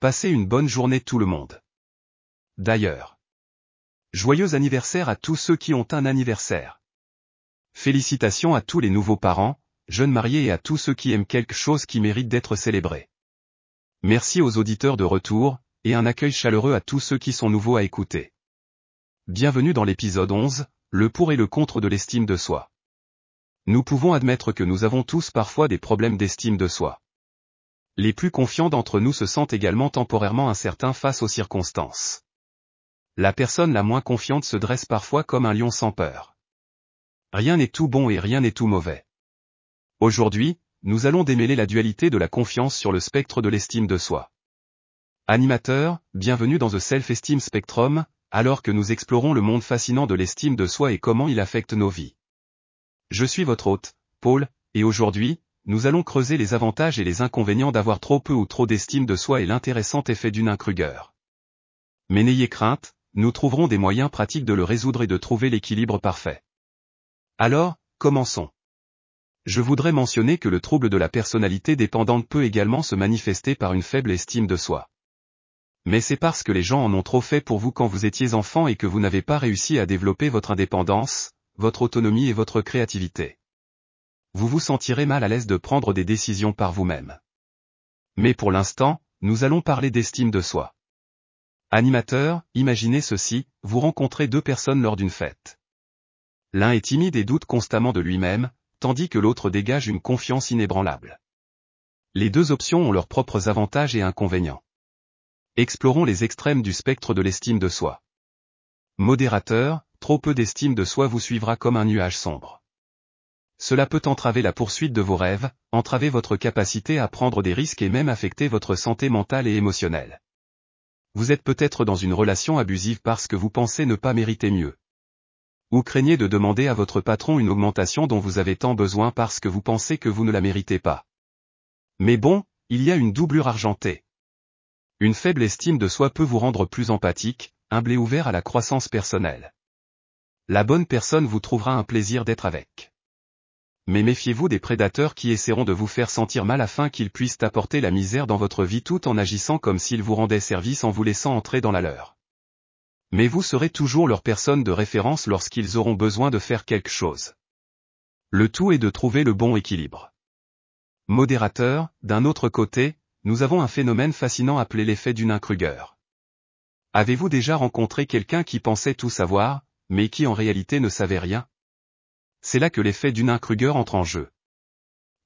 passez une bonne journée tout le monde. D'ailleurs. Joyeux anniversaire à tous ceux qui ont un anniversaire. Félicitations à tous les nouveaux parents, jeunes mariés et à tous ceux qui aiment quelque chose qui mérite d'être célébré. Merci aux auditeurs de retour, et un accueil chaleureux à tous ceux qui sont nouveaux à écouter. Bienvenue dans l'épisode 11, le pour et le contre de l'estime de soi. Nous pouvons admettre que nous avons tous parfois des problèmes d'estime de soi. Les plus confiants d'entre nous se sentent également temporairement incertains face aux circonstances. La personne la moins confiante se dresse parfois comme un lion sans peur. Rien n'est tout bon et rien n'est tout mauvais. Aujourd'hui, nous allons démêler la dualité de la confiance sur le spectre de l'estime de soi. Animateur, bienvenue dans The Self-Esteem Spectrum, alors que nous explorons le monde fascinant de l'estime de soi et comment il affecte nos vies. Je suis votre hôte, Paul, et aujourd'hui, nous allons creuser les avantages et les inconvénients d'avoir trop peu ou trop d'estime de soi et l'intéressant effet d'une Kruger. Mais n'ayez crainte, nous trouverons des moyens pratiques de le résoudre et de trouver l'équilibre parfait. Alors, commençons. Je voudrais mentionner que le trouble de la personnalité dépendante peut également se manifester par une faible estime de soi. Mais c'est parce que les gens en ont trop fait pour vous quand vous étiez enfant et que vous n'avez pas réussi à développer votre indépendance, votre autonomie et votre créativité. Vous vous sentirez mal à l'aise de prendre des décisions par vous-même. Mais pour l'instant, nous allons parler d'estime de soi. Animateur, imaginez ceci, vous rencontrez deux personnes lors d'une fête. L'un est timide et doute constamment de lui-même, tandis que l'autre dégage une confiance inébranlable. Les deux options ont leurs propres avantages et inconvénients. Explorons les extrêmes du spectre de l'estime de soi. Modérateur, trop peu d'estime de soi vous suivra comme un nuage sombre. Cela peut entraver la poursuite de vos rêves, entraver votre capacité à prendre des risques et même affecter votre santé mentale et émotionnelle. Vous êtes peut-être dans une relation abusive parce que vous pensez ne pas mériter mieux. Ou craignez de demander à votre patron une augmentation dont vous avez tant besoin parce que vous pensez que vous ne la méritez pas. Mais bon, il y a une doublure argentée. Une faible estime de soi peut vous rendre plus empathique, humble et ouvert à la croissance personnelle. La bonne personne vous trouvera un plaisir d'être avec. Mais méfiez-vous des prédateurs qui essaieront de vous faire sentir mal afin qu'ils puissent apporter la misère dans votre vie tout en agissant comme s'ils vous rendaient service en vous laissant entrer dans la leur. Mais vous serez toujours leur personne de référence lorsqu'ils auront besoin de faire quelque chose. Le tout est de trouver le bon équilibre. Modérateur, d'un autre côté, nous avons un phénomène fascinant appelé l'effet d'une Kruger. Avez-vous déjà rencontré quelqu'un qui pensait tout savoir, mais qui en réalité ne savait rien? C'est là que l'effet d'une Kruger entre en jeu.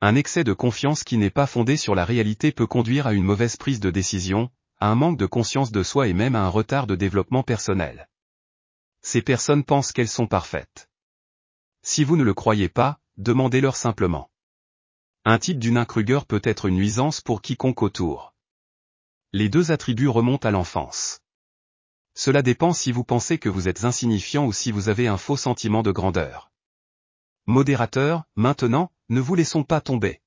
Un excès de confiance qui n'est pas fondé sur la réalité peut conduire à une mauvaise prise de décision, à un manque de conscience de soi et même à un retard de développement personnel. Ces personnes pensent qu'elles sont parfaites. Si vous ne le croyez pas, demandez-leur simplement. Un type d'une Kruger peut être une nuisance pour quiconque autour. Les deux attributs remontent à l'enfance. Cela dépend si vous pensez que vous êtes insignifiant ou si vous avez un faux sentiment de grandeur. Modérateur, maintenant, ne vous laissons pas tomber.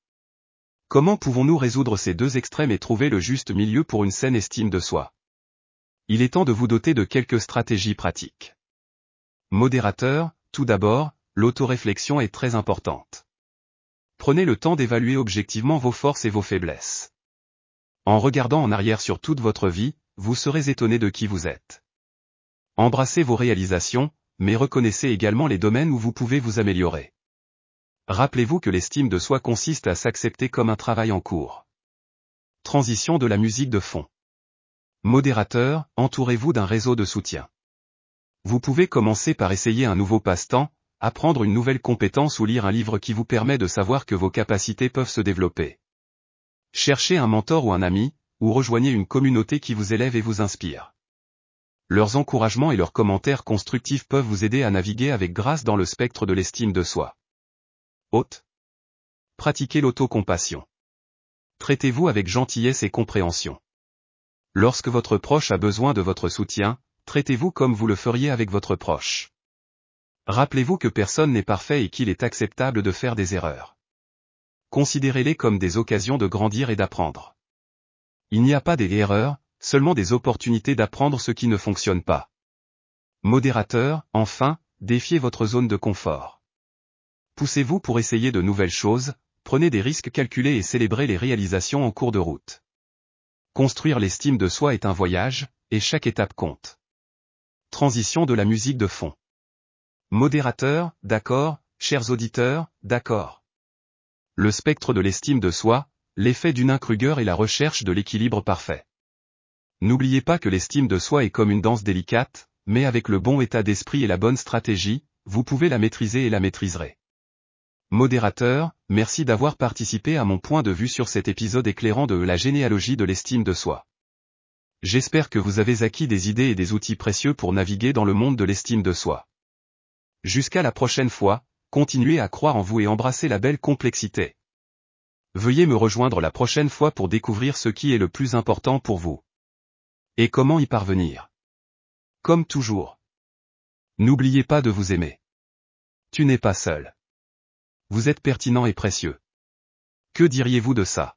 Comment pouvons-nous résoudre ces deux extrêmes et trouver le juste milieu pour une saine estime de soi? Il est temps de vous doter de quelques stratégies pratiques. Modérateur, tout d'abord, l'autoréflexion est très importante. Prenez le temps d'évaluer objectivement vos forces et vos faiblesses. En regardant en arrière sur toute votre vie, vous serez étonné de qui vous êtes. Embrassez vos réalisations, mais reconnaissez également les domaines où vous pouvez vous améliorer. Rappelez-vous que l'estime de soi consiste à s'accepter comme un travail en cours. Transition de la musique de fond. Modérateur, entourez-vous d'un réseau de soutien. Vous pouvez commencer par essayer un nouveau passe-temps, apprendre une nouvelle compétence ou lire un livre qui vous permet de savoir que vos capacités peuvent se développer. Cherchez un mentor ou un ami, ou rejoignez une communauté qui vous élève et vous inspire. Leurs encouragements et leurs commentaires constructifs peuvent vous aider à naviguer avec grâce dans le spectre de l'estime de soi. Hôte. Pratiquez l'autocompassion. Traitez-vous avec gentillesse et compréhension. Lorsque votre proche a besoin de votre soutien, traitez-vous comme vous le feriez avec votre proche. Rappelez-vous que personne n'est parfait et qu'il est acceptable de faire des erreurs. Considérez-les comme des occasions de grandir et d'apprendre. Il n'y a pas des erreurs, seulement des opportunités d'apprendre ce qui ne fonctionne pas. Modérateur, enfin, défiez votre zone de confort. Poussez-vous pour essayer de nouvelles choses, prenez des risques calculés et célébrez les réalisations en cours de route. Construire l'estime de soi est un voyage, et chaque étape compte. Transition de la musique de fond. Modérateur, d'accord, chers auditeurs, d'accord. Le spectre de l'estime de soi, l'effet d'une Kruger et la recherche de l'équilibre parfait. N'oubliez pas que l'estime de soi est comme une danse délicate, mais avec le bon état d'esprit et la bonne stratégie, vous pouvez la maîtriser et la maîtriserez. Modérateur, merci d'avoir participé à mon point de vue sur cet épisode éclairant de la généalogie de l'estime de soi. J'espère que vous avez acquis des idées et des outils précieux pour naviguer dans le monde de l'estime de soi. Jusqu'à la prochaine fois, continuez à croire en vous et embrasser la belle complexité. Veuillez me rejoindre la prochaine fois pour découvrir ce qui est le plus important pour vous. Et comment y parvenir? Comme toujours. N'oubliez pas de vous aimer. Tu n'es pas seul. Vous êtes pertinent et précieux. Que diriez-vous de ça?